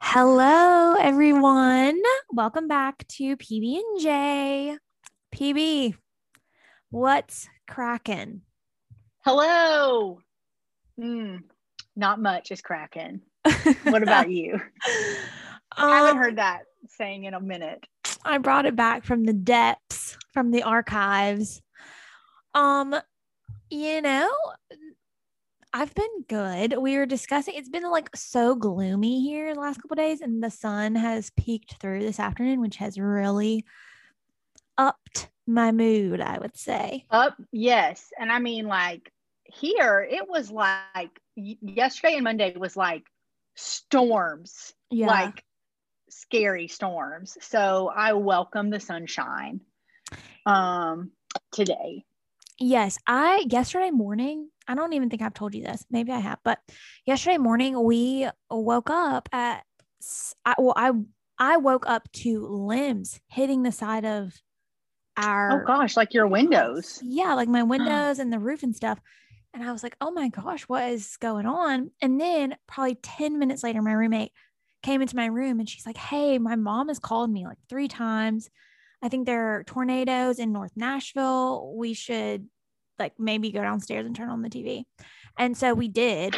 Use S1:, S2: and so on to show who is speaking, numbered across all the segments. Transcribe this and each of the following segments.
S1: Hello, everyone. Welcome back to PB and J. PB, what's cracking?
S2: Hello. Mm, not much is cracking. What about you? I haven't
S1: Um,
S2: heard that saying in a minute.
S1: I brought it back from the depths, from the archives. Um, you know, I've been good. We were discussing it's been like so gloomy here the last couple days, and the sun has peeked through this afternoon, which has really upped my mood, I would say.
S2: Up, yes. And I mean, like here, it was like yesterday and Monday was like storms,
S1: Yeah.
S2: like scary storms. So I welcome the sunshine um today.
S1: Yes, I yesterday morning, I don't even think I've told you this. Maybe I have, but yesterday morning we woke up at I, well I I woke up to limbs hitting the side of our
S2: Oh gosh, like your windows.
S1: Yeah, like my windows and the roof and stuff. And I was like, "Oh my gosh, what is going on?" And then probably 10 minutes later my roommate came into my room and she's like, "Hey, my mom has called me like 3 times. I think there are tornadoes in North Nashville. We should like maybe go downstairs and turn on the TV." And so we did.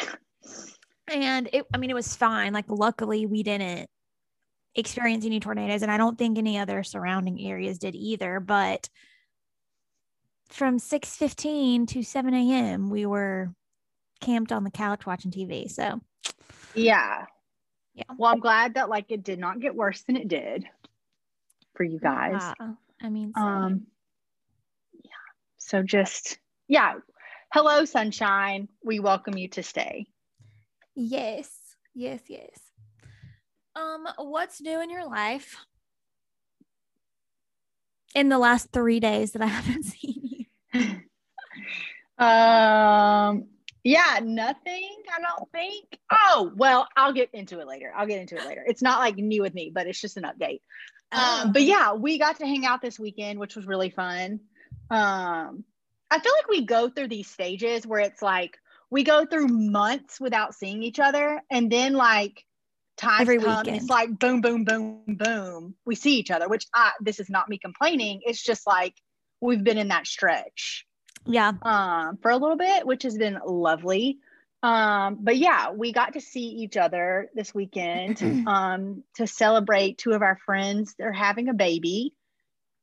S1: And it I mean it was fine. Like luckily we didn't experience any tornadoes and I don't think any other surrounding areas did either, but from 6:15 to 7 a.m. we were camped on the couch watching TV. So
S2: Yeah.
S1: Yeah.
S2: Well, I'm glad that like it did not get worse than it did for you guys.
S1: yeah, I mean, same.
S2: Um, yeah. So just yeah. Hello, sunshine. We welcome you to stay.
S1: yes, yes, yes. Um, what's new in your life in the last three days that I haven't seen you?
S2: Um. Yeah. Nothing. I don't think. Oh well. I'll get into it later. I'll get into it later. It's not like new with me, but it's just an update. Um, but yeah, we got to hang out this weekend, which was really fun. Um, I feel like we go through these stages where it's like we go through months without seeing each other, and then like time
S1: Every
S2: come, and
S1: weekend.
S2: it's like boom, boom, boom, boom. We see each other, which I this is not me complaining. It's just like we've been in that stretch
S1: yeah,
S2: um, for a little bit, which has been lovely. Um, but yeah, we got to see each other this weekend um, to celebrate two of our friends. They're having a baby,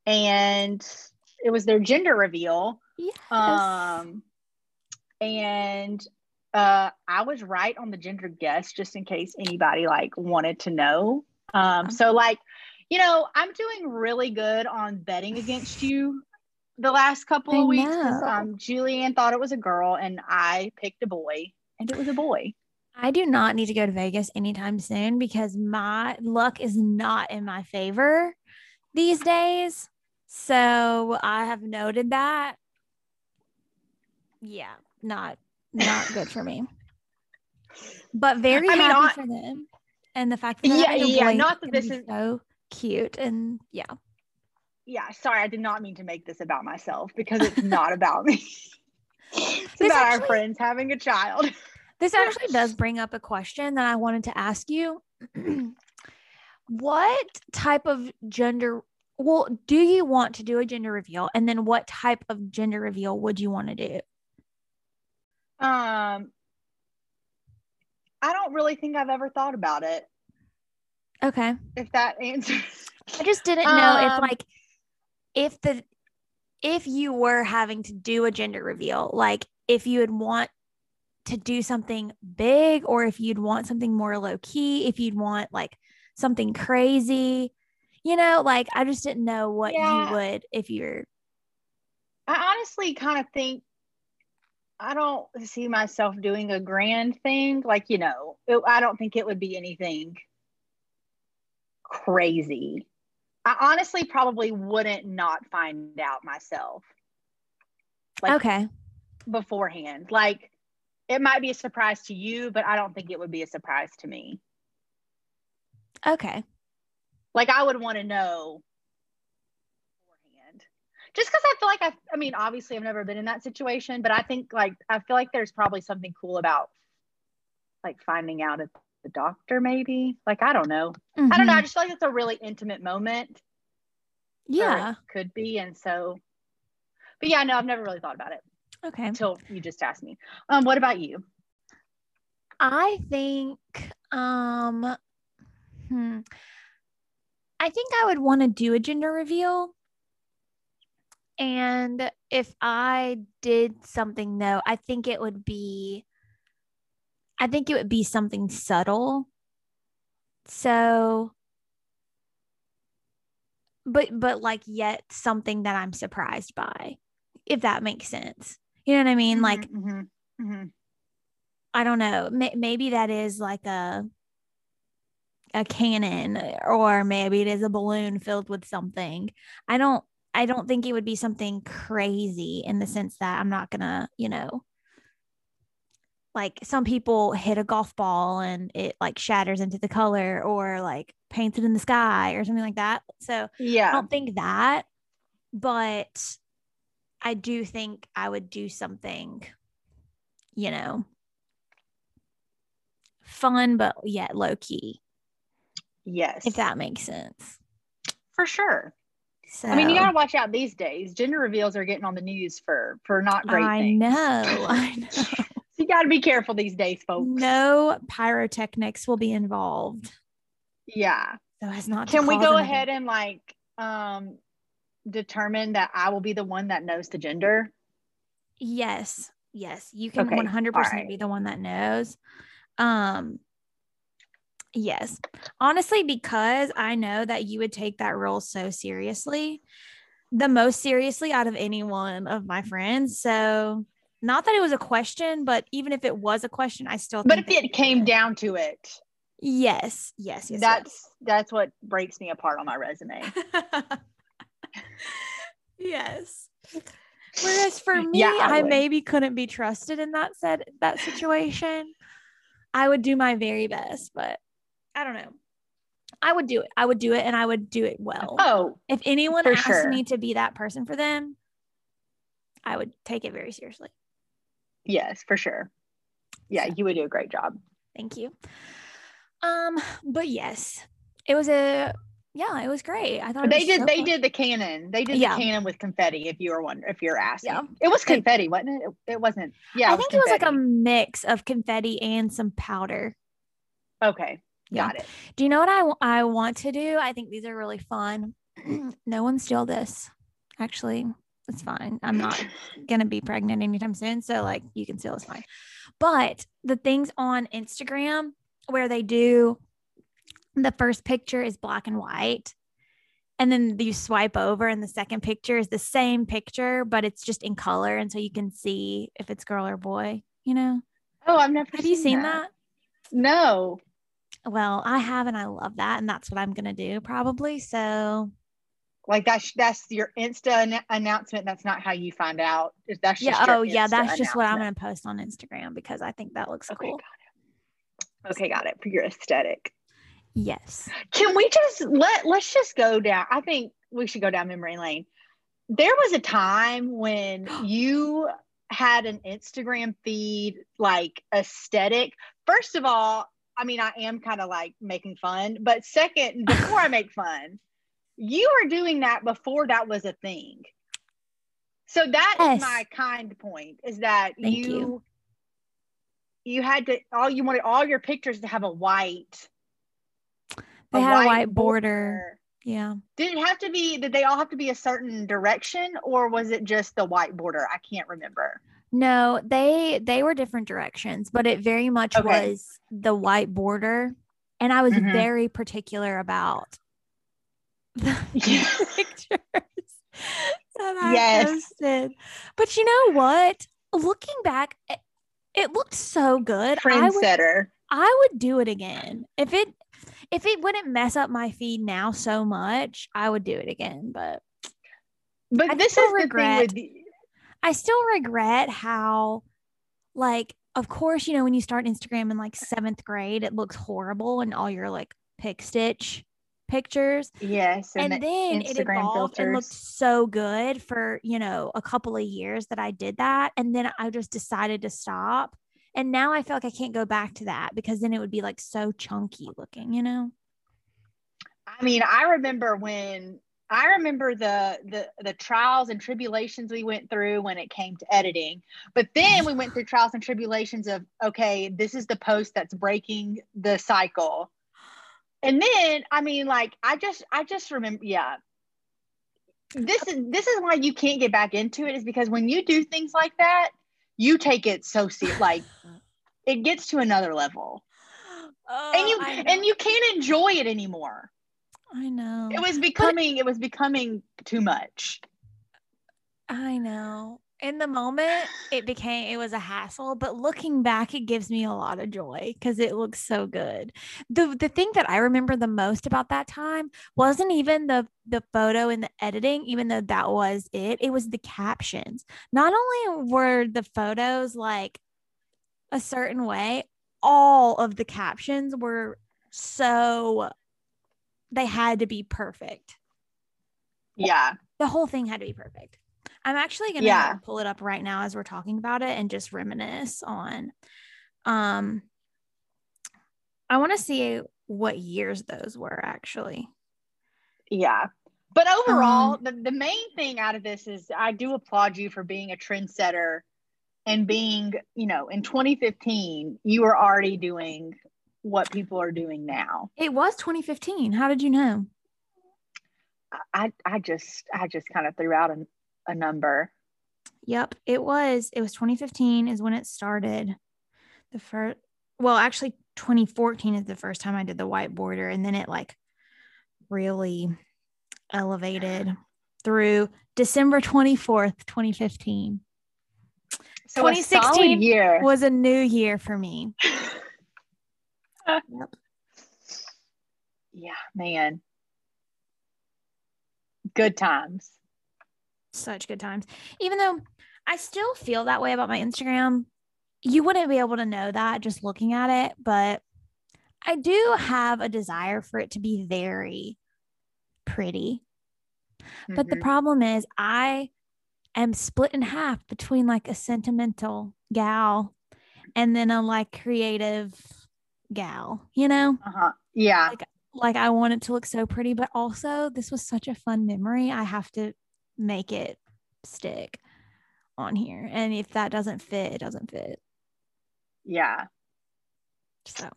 S2: and it was their gender reveal.
S1: yes.
S2: Um, and uh, I was right on the gender guess, just in case anybody like wanted to know. Um, so like, you know, I'm doing really good on betting against you the last couple
S1: I
S2: of weeks. Um, Julie Anne thought it was a girl, and I picked a boy, and it was a boy.
S1: I do not need to go to Vegas anytime soon because my luck is not in my favor these days. So I have noted that. Yeah, not not good for me. But very
S2: I mean,
S1: happy for them. And the fact that
S2: Yeah,
S1: they're having a
S2: yeah, not that this is-
S1: so cute and yeah.
S2: Yeah, sorry, I did not mean to make this about myself because it's not about me. it's
S1: This
S2: about
S1: actually-
S2: our friends having a child.
S1: This actually does bring up a question that I wanted to ask you. what type of gender well, do you want to do a gender reveal? And then what type of gender reveal would you want to do?
S2: Um, I don't really think I've ever thought about it.
S1: Okay.
S2: If that answers,
S1: I just didn't know if
S2: Um,
S1: like if the if you were having to do a gender reveal, like if you would want to do something big or if you'd want something more low key, if you'd want like something crazy, you know, like I just didn't know what
S2: Yeah.
S1: you would if you're
S2: I honestly kind of think I don't see myself doing a grand thing. Like you know, it, I don't think it would be anything crazy. I honestly probably wouldn't not find out myself. Like
S1: okay.
S2: beforehand. Like it might be a surprise to you, but I don't think it would be a surprise to me.
S1: Okay.
S2: Like I would want to know beforehand. Just because I feel like I I mean, obviously, I've never been in that situation, but I think like I feel like there's probably something cool about like finding out at the doctor, maybe. Like I don't know. Mm-hmm. I don't know. I mm-hmm. just feel like it's a really intimate moment.
S1: Yeah,
S2: could be, and so. But yeah, no, I've never really thought about it.
S1: Okay.
S2: Until you just asked me. Um, what about you?
S1: I think um hmm, I think I would want to do a gender reveal. And if I did something though, I think it would be I think it would be something subtle. So but but like yet something that I'm surprised by, if that makes sense. You know what I mean? Mm-hmm, like mm-hmm, mm-hmm. I don't know. maybe that is like a a cannon or maybe it is a balloon filled with something. I don't I don't think it would be something crazy in the sense that I'm not going to, you know, like some people hit a golf ball and it like shatters into the color or like paints it in the sky or something like that. So,
S2: yeah.
S1: I don't think that, but I do think I would do something, you know, fun but yet low key.
S2: Yes.
S1: If that makes sense.
S2: For sure. So, I mean, you gotta watch out these days. Gender reveals are getting on the news for for not great
S1: I
S2: things.
S1: know. I know.
S2: You gotta be careful these days, folks.
S1: No pyrotechnics will be involved.
S2: Yeah.
S1: So as not.
S2: Can we go ahead and like um determine that I will be the one that knows the gender?
S1: Yes. Yes. You can one hundred percent be the one that knows. Um Yes. Honestly, because I know that you would take that role so seriously, the most seriously out of any one of my friends. So, not that it was a question, but even if it was a question, I still.
S2: But if it came down to it,
S1: yes, yes, yes.
S2: That's
S1: yes.
S2: that's what breaks me apart on my resume.
S1: yes. Whereas for me, yeah, I, I maybe couldn't be trusted in that said that situation. I would do my very best, but I don't know. I would do it. I would do it and I would do it well.
S2: Oh,
S1: if anyone asked sure. me to be that person for them, I would take it very seriously.
S2: Yes, for sure. Yeah, you would do a great job.
S1: Thank you. Um, but yes, it was a yeah, it was great. I thought
S2: they did.
S1: So
S2: they
S1: fun.
S2: did the cannon. They did yeah. the cannon with confetti. If you were wondering, if you're asking, yeah. it was confetti, wasn't it? It, it wasn't. Yeah,
S1: I think it was, it was like a mix of confetti and some powder.
S2: Okay, Got it.
S1: Do you know what I, I want to do? I think these are really fun. no one steal this. Actually, it's fine. I'm not gonna be pregnant anytime soon. So like you can still it's fine. But the things on Instagram where they do the first picture is black and white. And then you swipe over and the second picture is the same picture, but it's just in color. And so you can see if it's girl or boy, you know?
S2: Oh, I've never
S1: Have seen you seen that?
S2: that? No.
S1: Well, I have, and I love that, and that's what I'm gonna do probably. So,
S2: like that's that's your Insta announcement. That's not how you find out. That's
S1: yeah. oh, yeah. That's just what I'm gonna post on Instagram because I think that looks
S2: okay,
S1: cool.
S2: Got okay, got it for your aesthetic.
S1: Yes.
S2: Can we just let let's just go down? I think we should go down memory lane. There was a time when you had an Instagram feed like aesthetic. First of all, I mean, I am kind of like making fun, but second, before I make fun, you were doing that before that was a thing. So that yes. is my kind point is that you, you you had to all you wanted all your pictures to have a white
S1: they a had white a white border. border. Yeah.
S2: Did it have to be did they all have to be a certain direction or was it just the white border? I can't remember.
S1: No, they they were different directions, but it very much okay. was the white border. And I was mm-hmm. very particular about the pictures that I yes. posted. But you know what? Looking back, it, it looked so good.
S2: Trendsetter.
S1: I would, I would do it again. If it if it wouldn't mess up my feed now so much, I would do it again. But
S2: but I this is regret. the thing with
S1: I still regret how, like, of course, you know, when you start Instagram in like seventh grade, it looks horrible and all your like pick stitch pictures.
S2: Yes.
S1: And,
S2: the
S1: then it
S2: Instagram
S1: evolved and looked so good for, you know, a couple of years that I did that. And then I just decided to stop. And now I feel like I can't go back to that because then it would be like so chunky looking, you know?
S2: I mean, I remember when I remember the the the trials and tribulations we went through when it came to editing. But then we went through trials and tribulations of okay, this is the post that's breaking the cycle. And then I mean like I just I just remember yeah. This is this is why you can't get back into it is because when you do things like that, you take it so serious like it gets to another level.
S1: Oh,
S2: And you and you can't enjoy it anymore
S1: I know.
S2: it was becoming it was becoming too much
S1: I know. In the moment, it became it was a hassle, but looking back, it gives me a lot of joy because it looks so good. the The thing that I remember the most about that time wasn't even the the photo and the editing, even though that was it. It was the captions. Not only were the photos like a certain way, all of the captions were so they had to be perfect
S2: yeah
S1: the whole thing had to be perfect. I'm actually gonna
S2: Yeah.
S1: pull it up right now as we're talking about it and just reminisce on. Um, I want to see what years those were actually.
S2: yeah but overall
S1: Um,
S2: the, the main thing out of this is i do applaud you for being a trendsetter and being you know in 2015 you were already doing what people are doing now
S1: It was 2015. How did you know?
S2: i i just i just kind of threw out a, a number
S1: Yep, it was. It was 2015 is when it started. The first, well, actually, 2014 is the first time I did the white border, and then it like really elevated through December 24th, 2015.
S2: so a solid
S1: 2016
S2: year
S1: was a new year for me. Yep.
S2: yeah man good times
S1: Such good times. Even though I still feel that way about my Instagram, you wouldn't be able to know that just looking at it, but I do have a desire for it to be very pretty. But the
S2: Mhm.
S1: problem is, I am split in half between like a sentimental gal and then a like creative gal, you know?
S2: uh-huh yeah
S1: Like, like I want it to look so pretty, but also this was such a fun memory. I have to make it stick on here. And if that doesn't fit, it doesn't fit.
S2: yeah
S1: So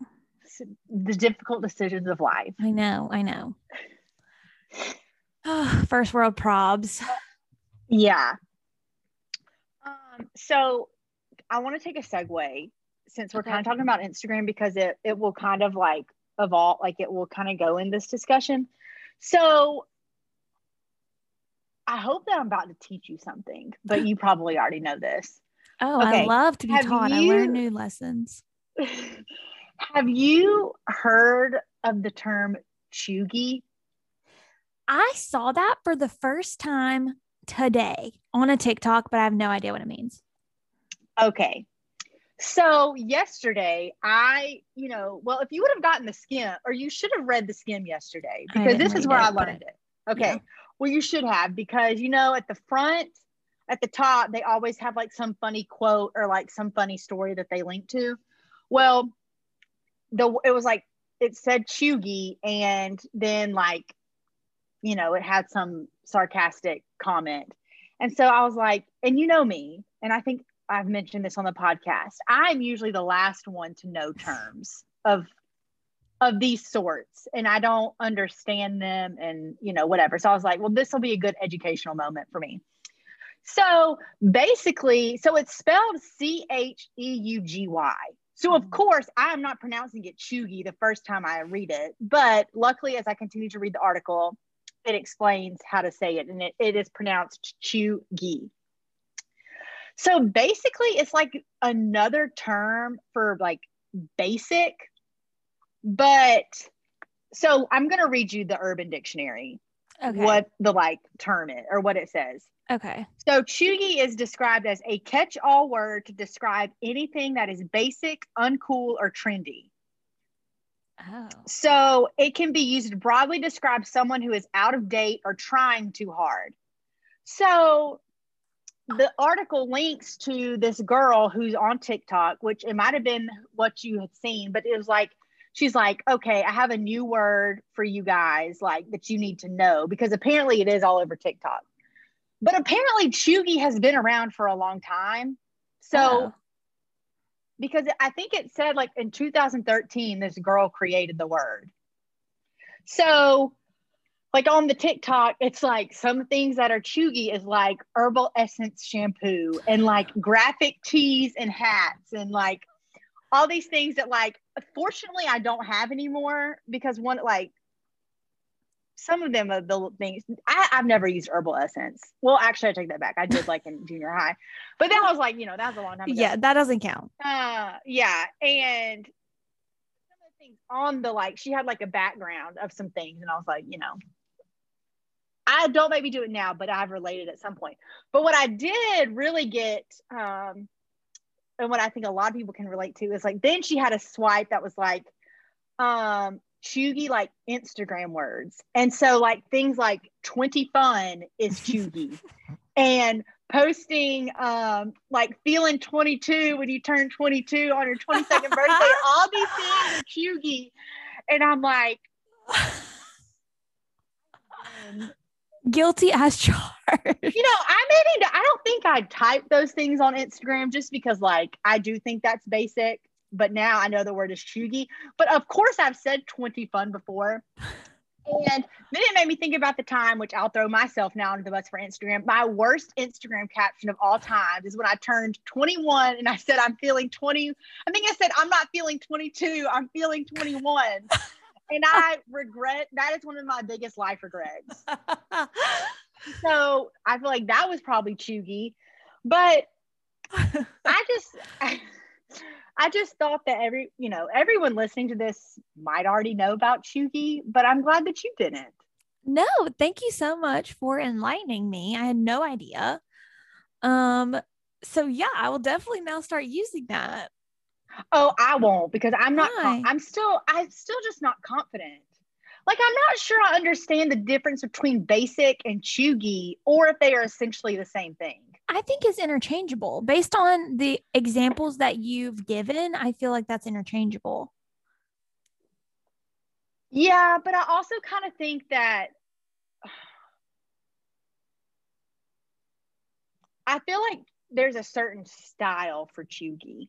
S2: the difficult decisions of life
S1: I know, I know. First world probs.
S2: Yeah. Um, so I want to take a segue since we're
S1: Okay.
S2: kind of talking about Instagram because it it will kind of like evolve, like it will kind of go in this discussion. So I hope that I'm about to teach you something, but you probably already know this.
S1: Oh, I love to be
S2: Have
S1: taught. I learn new lessons.
S2: Have you heard of the term cheugy?
S1: I saw that for the first time today on a TikTok, but I have no idea what it means.
S2: Okay. So yesterday, I, you know, well, if you would have gotten the Skimm, or you should have read the Skimm yesterday, because this is where
S1: it,
S2: I learned it. Okay.
S1: yeah.
S2: Well, you should have, because, you know, at the front, at the top, they always have like some funny quote or like some funny story that they link to. Well, the it was like it said chuggy, and then like, you know, it had some sarcastic comment. And so I was like, and you know me, and I think I've mentioned this on the podcast. I'm usually the last one to know terms of of these sorts and I don't understand them and you know whatever. So I was like, well this will be a good educational moment for me. So basically, so it's spelled C H E U G Y. So of
S1: Mhm.
S2: course, I am not pronouncing it chuggy the first time I read it, but luckily as I continue to read the article, it explains how to say it and it, it is pronounced cheugy. So basically, it's like another term for like basic, but so I'm going to read you the Urban Dictionary,
S1: Okay.
S2: what the like term is or what it says.
S1: Okay.
S2: So cheugy is described as a catch-all word to describe anything that is basic, uncool, or trendy.
S1: Oh.
S2: So it can be used to broadly describe someone who is out of date or trying too hard. So the article links to this girl who's on TikTok, which it might have been what you had seen, but it was like, she's like, okay, I have a new word for you guys, like that you need to know because apparently it is all over TikTok. But apparently cheugy has been around for a long time. So,
S1: Oh.
S2: because I think it said like in 2013, this girl created the word. So, like on the TikTok, it's like some things that are cheugy is like herbal essence shampoo and like graphic tees and hats and like all these things that like fortunately I don't have anymore because one like some of them are the things I, I've never used herbal essence. Well, actually I take that back. I did like in junior high. But that was like, you know, that was a long time ago.
S1: Yeah, that doesn't count.
S2: Uh, yeah, and some of the things on the like, she had like a background of some things, and I was like, you know, I don't maybe do it now, but I've related at some point. But what I did really get, um, and what I think a lot of people can relate to is like, then she had a swipe that was like, um, cheugy like Instagram words, and so like things like twenty fun is cheugy, and posting um like feeling 22 when you turn 22 on your 22nd birthday all these things are cheugy and i'm like um,
S1: Guilty as charged.
S2: you know i maybe i don't think i'd type those things on instagram just because like i do think that's basic but now i know the word is cheugy but of course i've said 20 fun before and then it made me think about the time, which I'll throw myself now under the bus for Instagram. My worst Instagram caption of all times is when I turned 21 and I said, I'm feeling 20. I think I said, I'm not feeling 22, I'm feeling 21. And I regret that is one of my biggest life regrets. So I feel like that was probably cheugy. But I just, I, I just thought that every, you know, everyone listening to this might already know about cheugy, but I'm glad that you didn't.
S1: no, thank you so much for enlightening me. I had no idea. Um, so yeah, I will definitely now start using that.
S2: Oh, I won't because I'm not. com- I'm still. I'm still just not confident. Like I'm not sure I understand the difference between basic and cheugy, or if they are essentially the same thing.
S1: I think it's interchangeable based on the examples that you've given. I feel like that's interchangeable.
S2: Yeah, but I also kind of think that I feel like there's a certain style for cheugy,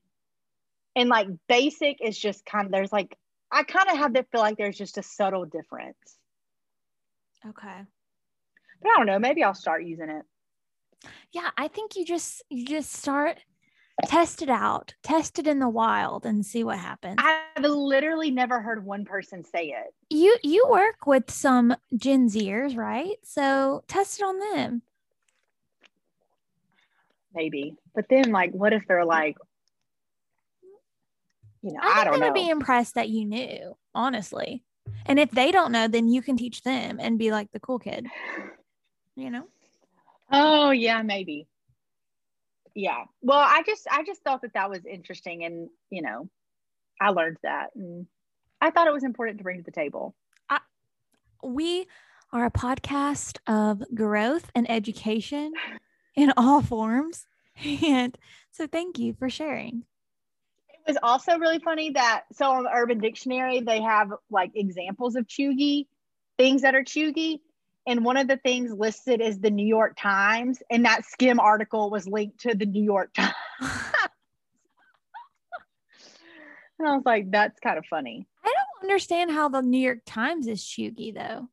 S2: and like basic is just kind of there's like I kind of have to feel like there's just a subtle difference.
S1: Okay.
S2: But I don't know. Maybe I'll start using it.
S1: Yeah, I think you just you just start test it out, test it in the wild and see what happens.
S2: I've literally never heard one person say it.
S1: you you work with some Gen Zers, right? So test it on them.
S2: maybe. But then, like, what if they're like, you know,
S1: I
S2: I, don't know.
S1: would be impressed that you knew, honestly. And if they don't know, then you can teach them and be like the cool kid. You know?
S2: oh yeah, maybe. Yeah. Well, I just, I just thought that that was interesting, and you know, I learned that, and I thought it was important to bring to the table.
S1: We are a podcast of growth and education in all forms. And so thank you for sharing.
S2: It was also really funny that so on the Urban Dictionary they have like examples of cheugy, things that are cheugy, and one of the things listed is the New York Times, and that Skimm article was linked to the New York Times. And I was like, that's kind of funny.
S1: I don't understand how the New York Times is cheugy though,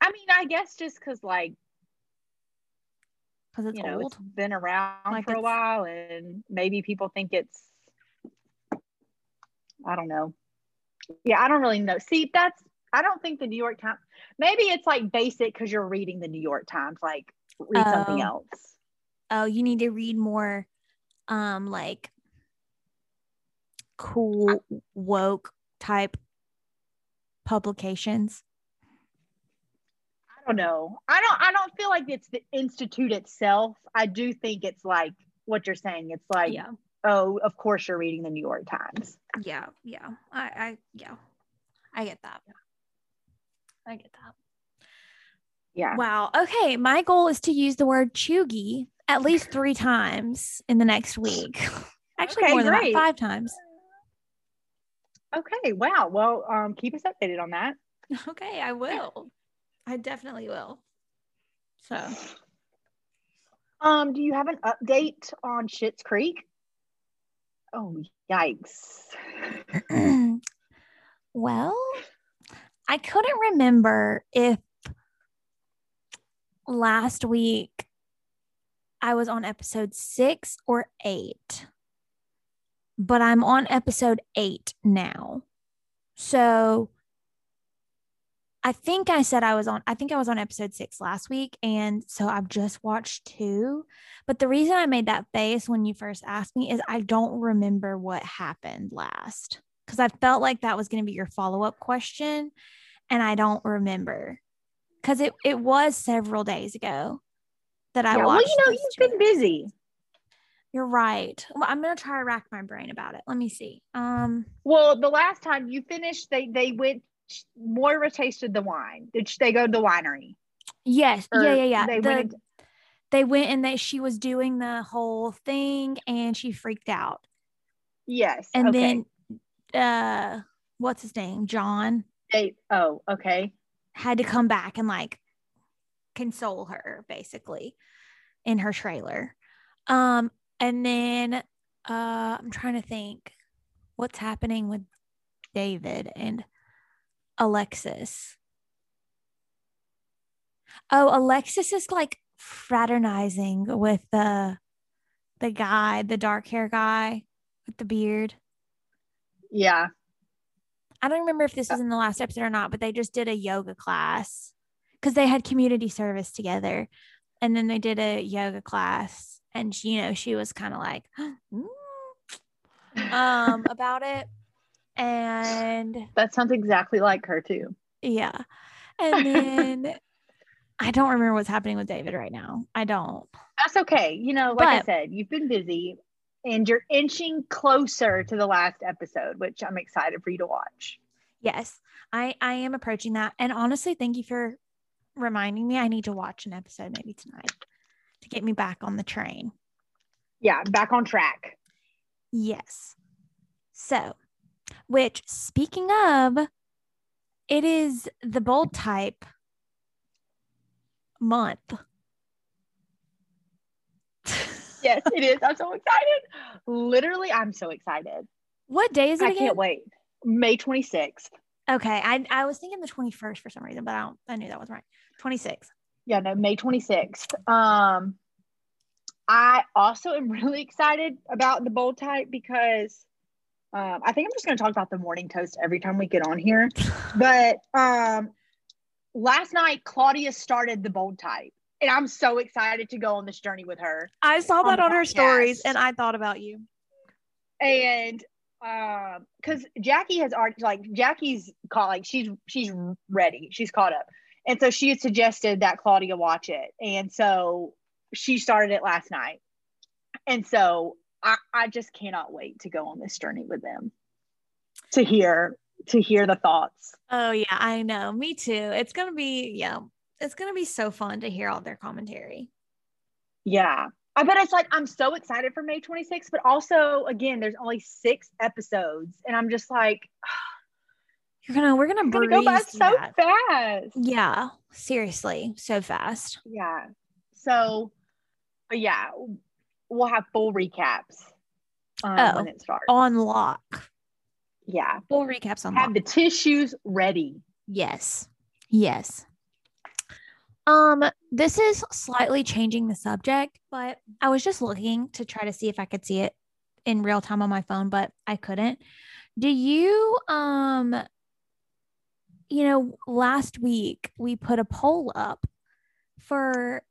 S2: I mean, I guess just because like
S1: because it's
S2: you know
S1: old.
S2: it's been around
S1: Like
S2: for a while, and maybe people think it's I don't know. Yeah, I don't really know. See, that's I don't think the New York Times. Maybe it's like basic because you're reading the New York Times. Like read something
S1: Oh.
S2: else.
S1: Oh, you need to read more um like cool woke type publications.
S2: I don't know. I don't. I don't feel like it's the institute itself. I do think it's like what you're saying. It's like, oh, of course you're reading the New York Times.
S1: Yeah, yeah. I, I yeah. I get that. I get that.
S2: Yeah.
S1: Wow. Okay. My goal is to use the word cheugy at least three times in the next week. Actually,
S2: Okay,
S1: more than that, five times.
S2: Okay. Wow. Well, um, keep us updated on that.
S1: Okay, I will. I definitely will. So,
S2: Um, do you have an update on Schitt's Creek? Oh, yikes.
S1: well, I couldn't remember if last week I was on episode six or eight, but I'm on episode eight now. So I think I said I was on, I think I was on episode six last week. And so I've just watched two. But the reason I made that face when you first asked me is I don't remember what happened last because I felt like that was going to be your follow up question. And I don't remember because it, it was several days ago that I
S2: yeah, well, you know, you've been busy.
S1: You're right. Well, I'm gonna try to rack my brain about it. Let me see. Um,
S2: Well, the last time you finished, they they went. Moira tasted the wine. Did they go to the winery?
S1: yes,
S2: Or
S1: yeah, yeah, yeah.
S2: They
S1: The-
S2: went. into-
S1: they went and they she was doing the whole thing and she freaked out.
S2: yes.
S1: And
S2: okay.
S1: then, uh, what's his name? John
S2: they. Oh, okay.
S1: had to come back and like console her basically in her trailer. Um, and then uh, I'm trying to think what's happening with David and Alexis. Oh, Alexis is like fraternizing with the the guy, the dark hair guy with the beard.
S2: Yeah.
S1: I don't remember if this was in the last episode or not, but they just did a yoga class because they had community service together. And then they did a yoga class. And you know, she was kind of like, "Mm," um, about it. And
S2: That sounds exactly like her too.
S1: yeah. And then I don't remember what's happening with David right now. I don't.
S2: That's okay. You know, like I said, you've been busy and you're inching closer to the last episode, which I'm excited for you to watch.
S1: Yes, I I am approaching that. And honestly, thank you for reminding me. I need to watch an episode maybe tonight to get me back on the train.
S2: Yeah, back on track.
S1: Yes. So, which speaking of, it is the bold type month.
S2: Yes, it is. I'm so excited. Literally, I'm so excited.
S1: what day is it
S2: I
S1: again?
S2: can't wait. May 26th.
S1: Okay, I I was thinking the 21st for some reason, but I don't I knew that wasn't right. 26.
S2: Yeah, no, May 26th. Um, I also am really excited about the bold type because um, I think I'm just going to talk about the morning toast every time we get on here. But um, last night, Claudia started the bold type, and I'm so excited to go on this journey with her.
S1: I saw that
S2: the
S1: on her stories and I thought about you.
S2: And um, because Jackie has already like Jackie's caught like she's she's ready, she's caught up, and so she had suggested that Claudia watch it, and so she started it last night, and so I I just cannot wait to go on this journey with them, to hear to hear the thoughts.
S1: Oh yeah, I know. Me too. It's gonna be yeah. It's gonna be so fun to hear all their commentary.
S2: Yeah. I bet it's like I'm so excited for May 26th, but also again, there's only six episodes, and I'm just like,
S1: You're gonna we're gonna
S2: gonna go by so
S1: that.
S2: fast.
S1: Yeah, seriously, so fast.
S2: Yeah. So, but yeah, we'll have full recaps um,
S1: Oh.
S2: when it starts.
S1: On lock.
S2: Yeah.
S1: Full recaps on
S2: Have
S1: lock.
S2: the tissues ready.
S1: Yes. Yes. Um, this is slightly changing the subject, but I was just looking to try to see if I could see it in real time on my phone, but I couldn't. Do you um you know, last week we put a poll up for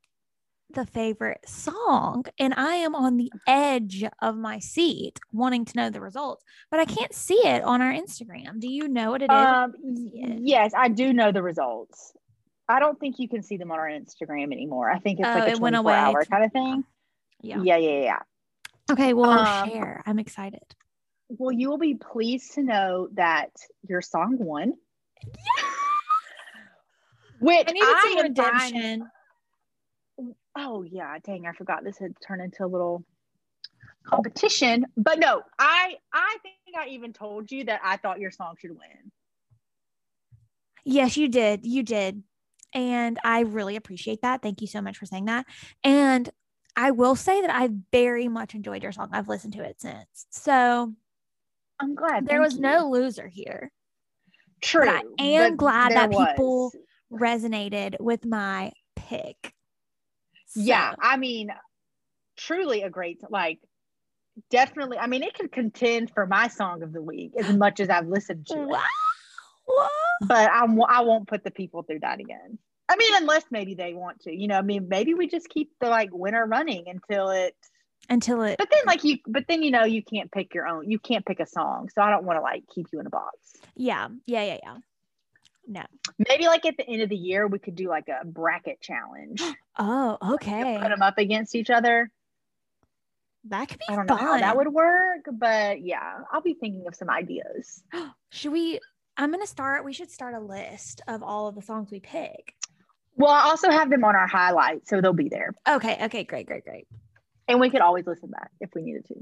S1: the favorite song and I am on the edge of my seat wanting to know the results, but I can't see it on our Instagram. Do you know what it is?
S2: Um, yes, I do know the results. I don't think you can see them on our Instagram anymore. I think it's
S1: Oh,
S2: like a
S1: it went
S2: 24
S1: away.
S2: hour kind of thing.
S1: yeah.
S2: Yeah, yeah, yeah.
S1: Okay, well,
S2: Um,
S1: share. I'm excited.
S2: Well, you will be pleased to know that your song won. Which
S1: I needed some
S2: I am fine-
S1: redemption.
S2: Oh yeah, dang, I forgot this had turned into a little competition. But no, I I think I even told you that I thought your song should win.
S1: Yes, you did. You did. And I really appreciate that. Thank you so much for saying that. And I will say that I very much enjoyed your song. I've listened to it since. So
S2: I'm glad
S1: there was
S2: you.
S1: no loser here.
S2: true.
S1: I am
S2: but
S1: glad that people
S2: was.
S1: resonated with my pick.
S2: Yeah, I mean, truly a great like. Definitely, I mean, it could contend for my song of the week as much as I've listened to it.
S1: Wow.
S2: But I won't put the people through that again. I mean, unless maybe they want to, you know. I mean, maybe we just keep the like winner running until it.
S1: Until it
S2: But then, like you, but then you know, you can't pick your own. You can't pick a song, so I don't want to like keep you in a box.
S1: yeah, yeah, yeah, yeah. No.
S2: Maybe like at the end of the year, we could do like a bracket challenge.
S1: Oh, okay.
S2: Put them up against each other.
S1: That could be
S2: I don't know how that would work, but yeah, I'll be thinking of some ideas.
S1: Should we? I'm gonna start. We should start a list of all of the songs we pick.
S2: Well, I also have them on our highlights, so they'll be there,
S1: Okay. Okay. Great. Great. Great.
S2: and we could always listen back if we needed to.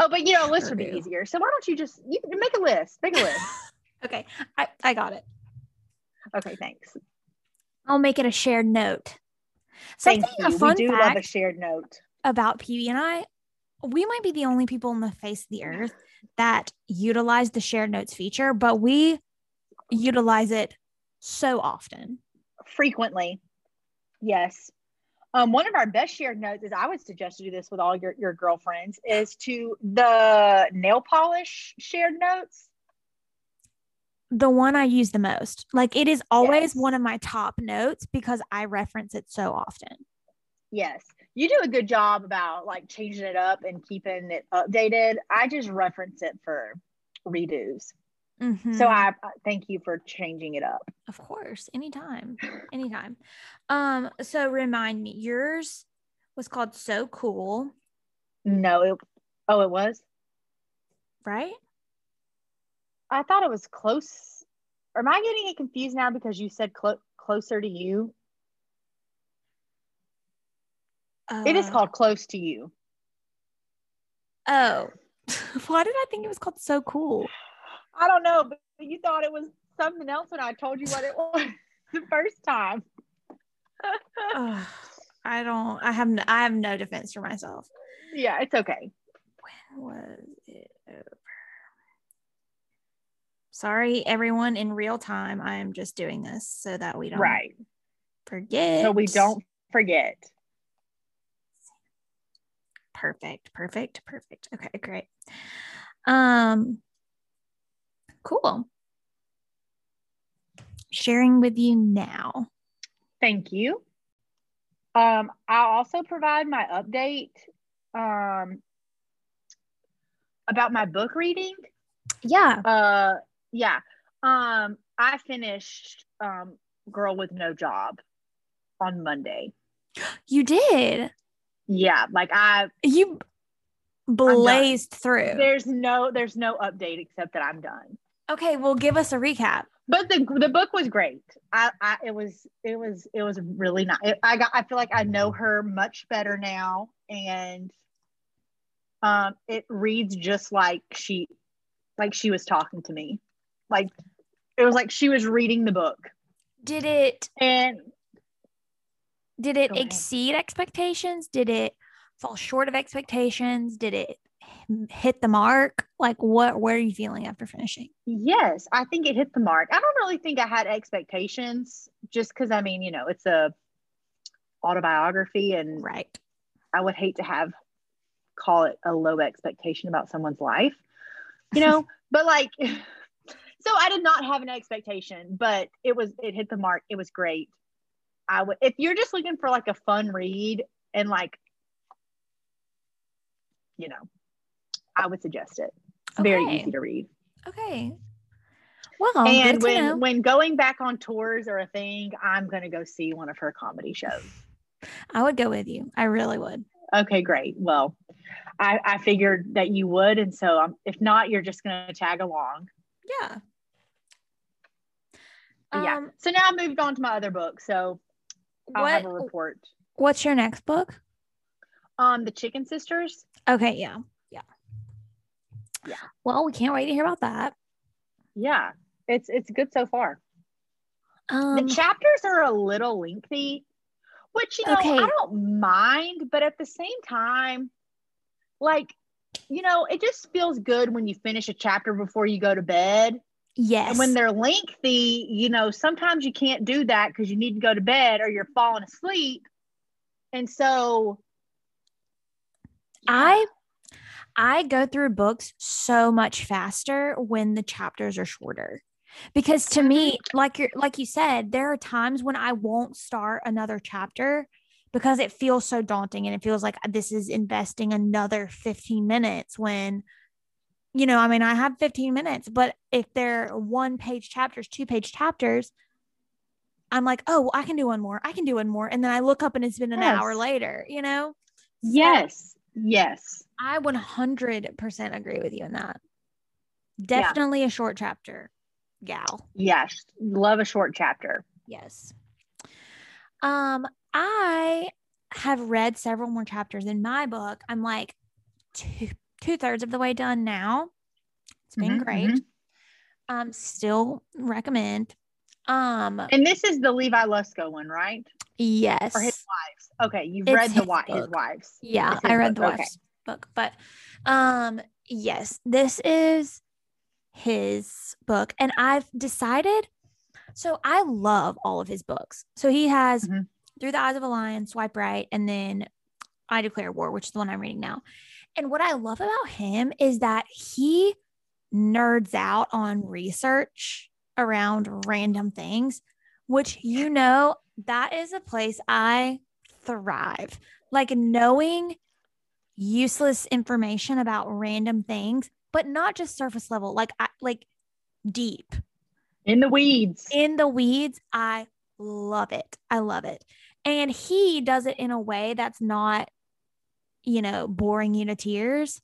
S2: Oh, but you know, a list would be easier. So why don't you just you make a list? Make a list.
S1: Okay. I, I got it.
S2: Okay, thanks.
S1: I'll make it a shared note. Something
S2: Thank you.
S1: a fun
S2: we do love a shared note.
S1: about PB and I, we might be the only people on the face of the earth that utilize the shared notes feature, but we utilize it so often.
S2: frequently. Yes. Um, one of our best shared notes is I would suggest to do this with all your, your girlfriends is to the nail polish shared notes.
S1: The one I use the most. Like it is always
S2: Yes.
S1: one of my top notes because I reference it so often.
S2: Yes. You do a good job about like changing it up and keeping it updated. I just reference it for redos. So
S1: Mhm.
S2: I I thank you for changing it up.
S1: Of course, anytime, anytime. Um, so remind me, yours was called So Cool,
S2: No, it, oh, it was?
S1: right?
S2: I thought it was close. Or Am I getting it confused now because you said clo- closer to you? It is
S1: Uh,
S2: called close to you.
S1: Oh, why did I think it was called So Cool?
S2: I don't know, but you thought it was something else when I told you what it was the first time.
S1: I don't. I have. No, I have no defense for myself.
S2: yeah, it's okay.
S1: When was it? Sorry, everyone. In real time, I am just doing this so that we don't
S2: Right.
S1: forget.
S2: So we don't forget.
S1: perfect perfect perfect okay great um cool sharing with you now
S2: Thank you. Um, I'll also provide my update um, about my book reading.
S1: yeah
S2: Uh, yeah. Um, I finished um, Girl with No Job on Monday.
S1: you did
S2: Yeah, like I
S1: you blazed through
S2: there's no there's no update except that I'm done.
S1: okay well give us a recap
S2: But the the book was great. I, I it was it was it was really nice. I got I feel like I know her much better now, and um, it reads just like she like she was talking to me. Like it was like she was reading the book,
S1: did it
S2: and
S1: did it exceed expectations? Did it fall short of expectations? Did it hit the mark? Like what where are you feeling after finishing?
S2: Yes, I think it hit the mark. I don't really think I had expectations, just because I mean, you know, it's a autobiography, and
S1: right.
S2: I would hate to have call it a low expectation about someone's life, you know, but like, so I did not have an expectation, but it was, it hit the mark. It was great. I would, if you're just looking for like a fun read and like, you know, I would suggest it. It's very easy to read.
S1: okay well
S2: and
S1: good to know.
S2: when, when going back on tours or a thing, I'm going to go see one of her comedy shows.
S1: I would go with you. I really would.
S2: Okay, great. Well, I, I figured that you would. And so um, if not, you're just going to tag along.
S1: Yeah.
S2: But yeah.
S1: Um,
S2: So now I moved on to my other book. So I'll
S1: what
S2: have a report.
S1: what's your next book?
S2: Um, the Chicken Sisters.
S1: Okay, yeah. Yeah.
S2: Yeah.
S1: Well, we can't wait to hear about that.
S2: Yeah, it's it's good so far.
S1: Um
S2: the chapters are a little lengthy, which you know
S1: Okay.
S2: I don't mind, but at the same time, like you know, it just feels good when you finish a chapter before you go to bed.
S1: Yes.
S2: And when they're lengthy, you know, sometimes you can't do that because you need to go to bed or you're falling asleep. And so
S1: I I go through books so much faster when the chapters are shorter. Because to me, mm-hmm. like you like you said, there are times when I won't start another chapter because it feels so daunting and it feels like this is investing another 15 minutes when you know, I mean, I have 15 minutes, but if they're one page chapters, two page chapters, I'm like, oh, I can do one more. I can do one more. And then I look up and it's been an hour later, you know? So-
S2: yes, yes.
S1: I 100% agree with you in that.
S2: Yeah.
S1: Definitely a short chapter, gal.
S2: Yes, love a short chapter.
S1: Yes. Um, I have read several more chapters in my book. I'm like two two thirds of the way done now. It's been
S2: Mhm,
S1: great.
S2: mhm.
S1: Um, still recommend. Um,
S2: And this is the Levi Lusko one, right?
S1: yes.
S2: Or his wives. Okay, you've
S1: It's
S2: read the
S1: his
S2: his wives.
S1: Yeah,
S2: his
S1: I read the
S2: book, okay.
S1: wife's book, but um, yes, this is his book, and I've decided. So I love all of his books. So he has
S2: Mhm.
S1: Through the Eyes of a Lion, Swipe Right, and then I Declare War, which is the one I'm reading now. And what I love about him is that he nerds out on research around random things, which you know that is a place I thrive. Like knowing useless information about random things, but not just surface level, like I, like deep
S2: In the weeds.
S1: in the weeds. I love it. I love it. And he does it in a way that's not, you know, boring you to tears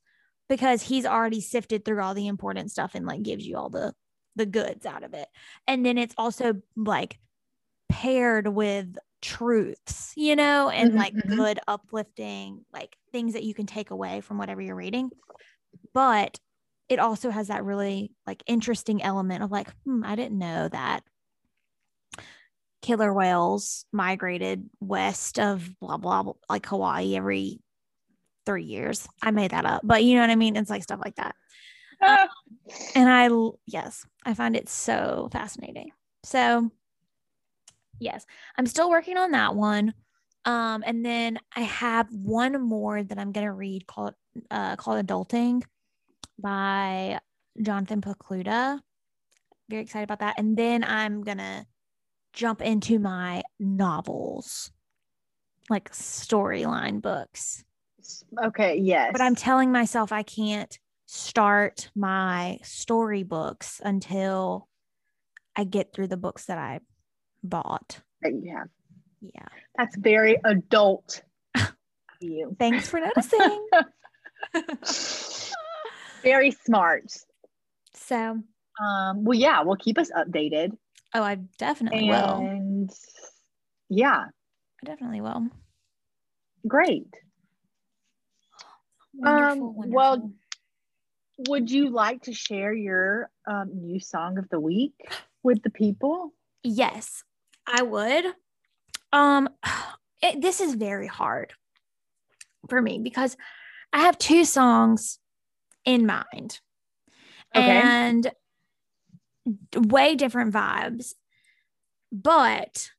S1: because he's already sifted through all the important stuff and like gives you all the the goods out of it. And then it's also like paired with truths, you know, and
S2: Mhm,
S1: like
S2: mhm.
S1: good uplifting like things that you can take away from whatever you're reading. But it also has that really like interesting element of like, hmm, I didn't know that killer whales migrated west of blah blah, blah like Hawaii every three years. I made that up, but you know what I mean? It's like stuff like that.
S2: Ah,
S1: And I, yes, I find it so fascinating. So, yes, I'm still working on that one. Um, and then I have one more that I'm gonna read called uh called Adulting by Jonathan Pokluda. Very excited about that. And then I'm gonna jump into my novels, like storyline books
S2: okay, yes.
S1: but I'm telling myself I can't start my storybooks until I get through the books that I bought.
S2: yeah.
S1: Yeah.
S2: That's very adult you.
S1: Thanks for noticing.
S2: very smart.
S1: so,
S2: Um, well, yeah, well, keep us updated.
S1: oh, I definitely will.
S2: And yeah,
S1: I definitely will.
S2: great.
S1: Wonderful,
S2: Um, well. Would you like to share your um, new song of the week with the people?
S1: yes, I would. Um, it, this is very hard for me because I have two songs in mind.
S2: Okay.
S1: and way different vibes. But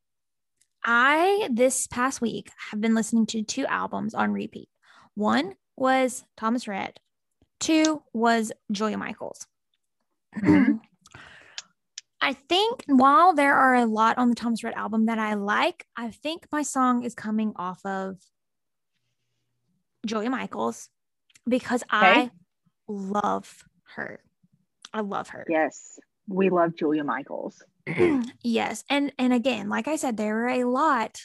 S1: I, this past week, have been listening to two albums on repeat. One was Thomas Rhett, two was Julia Michaels.
S2: Mhm.
S1: I think while there are a lot on the Thomas Rhett album that I like, I think my song is coming off of Julia Michaels because I love her. I love her.
S2: Yes, we love Julia Michaels.
S1: yes. And and again, like I said, there were a lot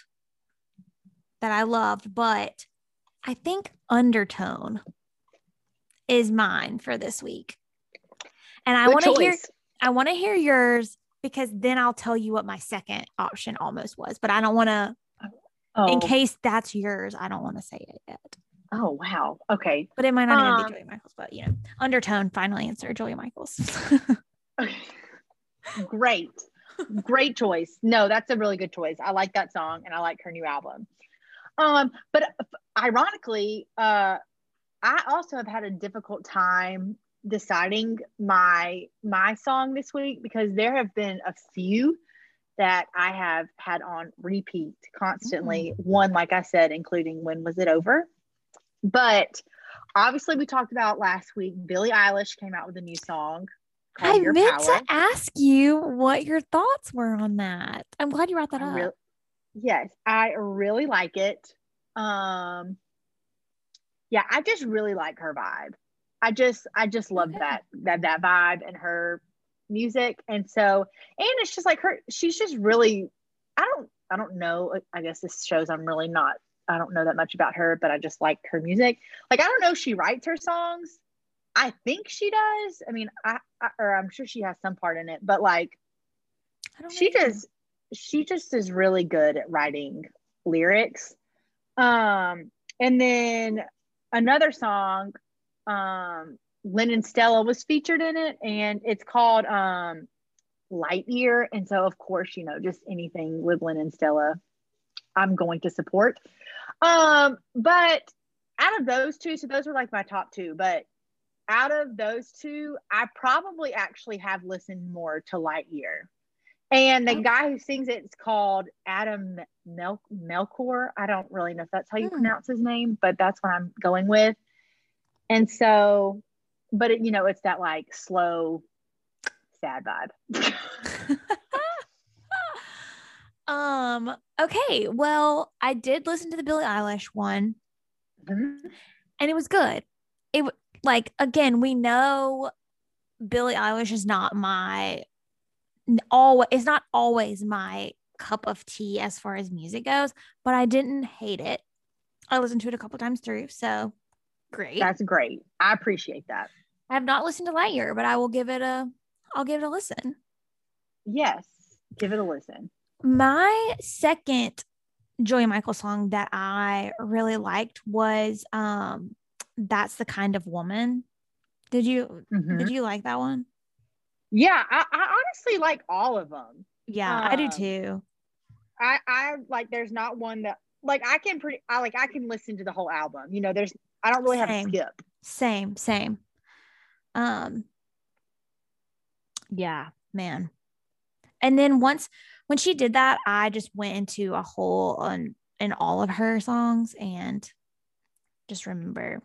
S1: that I loved, but I think undertone is mine for this week. And I want to hear. I want to hear yours because then I'll tell you what my second option almost was, but I don't want to.
S2: Oh,
S1: In case that's yours, I don't want to say it yet.
S2: oh wow. Okay.
S1: But it might not even
S2: Um,
S1: be Julia Michaels. But you know, undertone final answer Julia Michaels.
S2: Okay. Great. Great choice. No, that's a really good choice. I like that song and I like her new album. Um, but ironically, uh I also have had a difficult time deciding my my song this week because there have been a few that I have had on repeat constantly. One, like I said, including when was it over? But obviously, we talked about last week. Billie Eilish came out with a new song.
S1: I meant
S2: Power.
S1: to ask you what your thoughts were on that. I'm glad you brought that
S2: I
S1: up.
S2: real- yes, I really like it. Um, yeah, I just really like her vibe. I just, I just love
S1: Okay.
S2: that that that vibe and her music, and so, and it's just like her. She's just really. I don't, I don't know. I guess this shows I'm really not. I don't know that much about her, but I just like her music. Like I don't know if she writes her songs. I think she does. I mean, I, I or I'm sure she has some part in it, but like
S1: I don't
S2: she just she just is really good at writing lyrics. Um and then another song um Lennon Stella was featured in it and it's called um Light Year and so of course you know just anything with Lennon Stella I'm going to support. Um but out of those two so those are like my top two but out of those two I probably actually have listened more to Light Year and the guy who sings it is called Adam Mel- Melchor. I don't really know if that's how you
S1: Hmm.
S2: pronounce his name, but that's what I'm going with. And so, but it, you know, it's that like slow, sad vibe.
S1: um, okay. Well, I did listen to the Billie Eilish one
S2: Mhm.
S1: and it was good. It like again, we know Billie Eilish is not my all it's not always my cup of tea as far as music goes, but I didn't hate it. I listened to it a couple times through, so great.
S2: That's great. I appreciate that.
S1: I have not listened to Lightyear, but I will give it a I'll give it a listen.
S2: Yes, give it a listen.
S1: My second Julia Michael song that I really liked was um That's the Kind of Woman. Did you
S2: Mhm.
S1: did you like that one?
S2: Yeah, I, I honestly like all of them.
S1: Yeah, I do
S2: Um,
S1: too.
S2: I, I like. There's not one that like I can pretty. I like. I can listen to the whole album. You know, there's. I don't really have to skip.
S1: Same, same. Um yeah, man. And then once when she did that, I just went into a hole on in all of her songs and just remember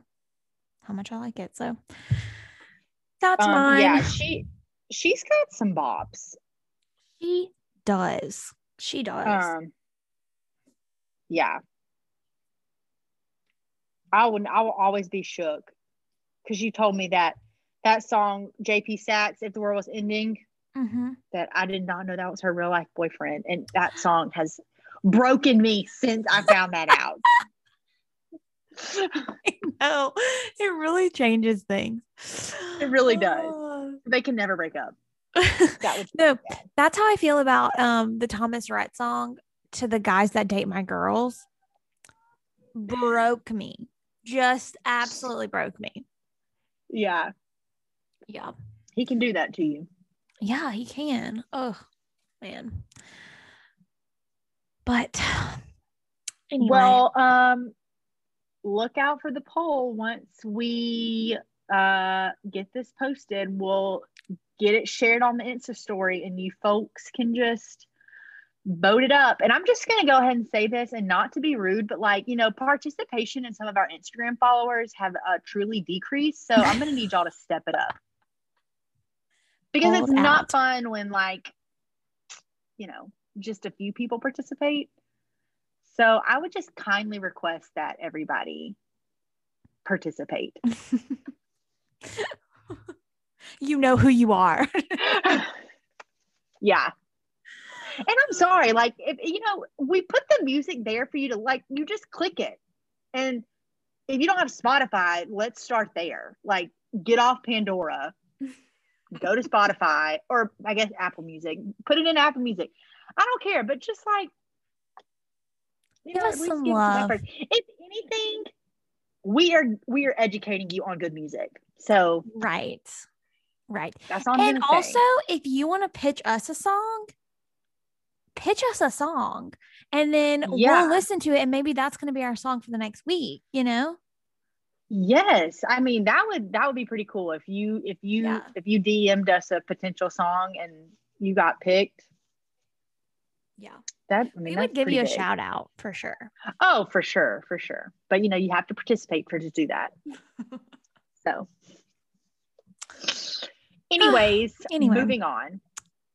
S1: how much I like it. So that's
S2: Um,
S1: mine.
S2: yeah, she she's got some bops.
S1: She does. She does.
S2: Um, yeah. I would. I will always be shook because you told me that that song JP Saxe, "If the World Was Ending,"
S1: Mhm.
S2: that I did not know that was her real life boyfriend, and that song has broken me since I found that out.
S1: No, it really changes things.
S2: It really does. They can never break up. That would
S1: no,
S2: bad.
S1: that's how I feel about um the Thomas Rhett song to the guys that date my girls. Broke me. Just absolutely broke me.
S2: Yeah,
S1: Yeah.
S2: he can do that to you.
S1: Yeah, he can. Oh man. But anyway.
S2: Well, um, look out for the poll once we uh get this posted. We'll get it shared on the Insta story, and you folks can just vote it up. And I'm just gonna go ahead and say this, and not to be rude, but like you know, participation in some of our Instagram followers have uh, truly decreased. So I'm gonna need y'all to step it up because it's
S1: Called
S2: not fun when like you know just a few people participate. So I would just kindly request that everybody participate.
S1: you know who you are.
S2: yeah. And I'm sorry, like if you know, we put the music there for you to like, you just click it. And if you don't have Spotify, let's start there. Like get off Pandora go to Spotify or I guess Apple Music. Put it in Apple Music. I don't care, but just like
S1: you give know, us some love.
S2: If anything, we are we are educating you on good music. So
S1: right, right.
S2: That's all.
S1: I'm and also, say. if you want to pitch us a song, pitch us a song, and then yeah. we'll listen to it, and maybe that's going to be our song for the next week. You know.
S2: Yes, I mean that would that would be pretty cool if you if you yeah. if you DM'd us a potential song and you got picked.
S1: Yeah.
S2: That I mean,
S1: we would give you a big. shout out for sure.
S2: Oh, for sure, for sure. But you know, you have to participate for to do that. so, anyways, anyway. moving on.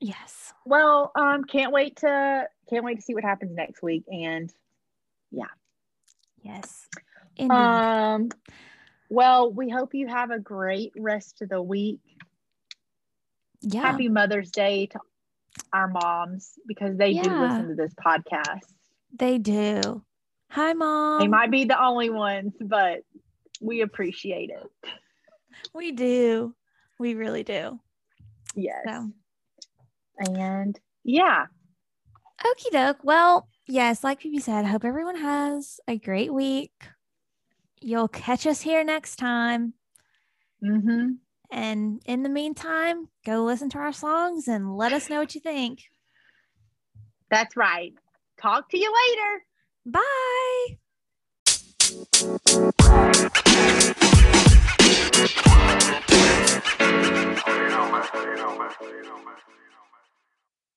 S1: Yes.
S2: Well, um, can't wait to can't wait to see what happens next week, and yeah.
S1: Yes.
S2: Indeed. Um. Well, we hope you have a great rest of the week.
S1: Yeah.
S2: Happy Mother's Day to our moms because they yeah. do listen to this podcast.
S1: They do. Hi, mom.
S2: They might be the only ones, but we appreciate it.
S1: We do we really do.
S2: Yes. So. And yeah.
S1: Okie doke. Well, yes, like PB said, I hope everyone has a great week. You'll catch us here next time.
S2: Mm-hmm.
S1: And in the meantime, go listen to our songs and let us know what you think.
S2: That's right. Talk to you later.
S1: Bye. Don't mess, don't mess, don't mess.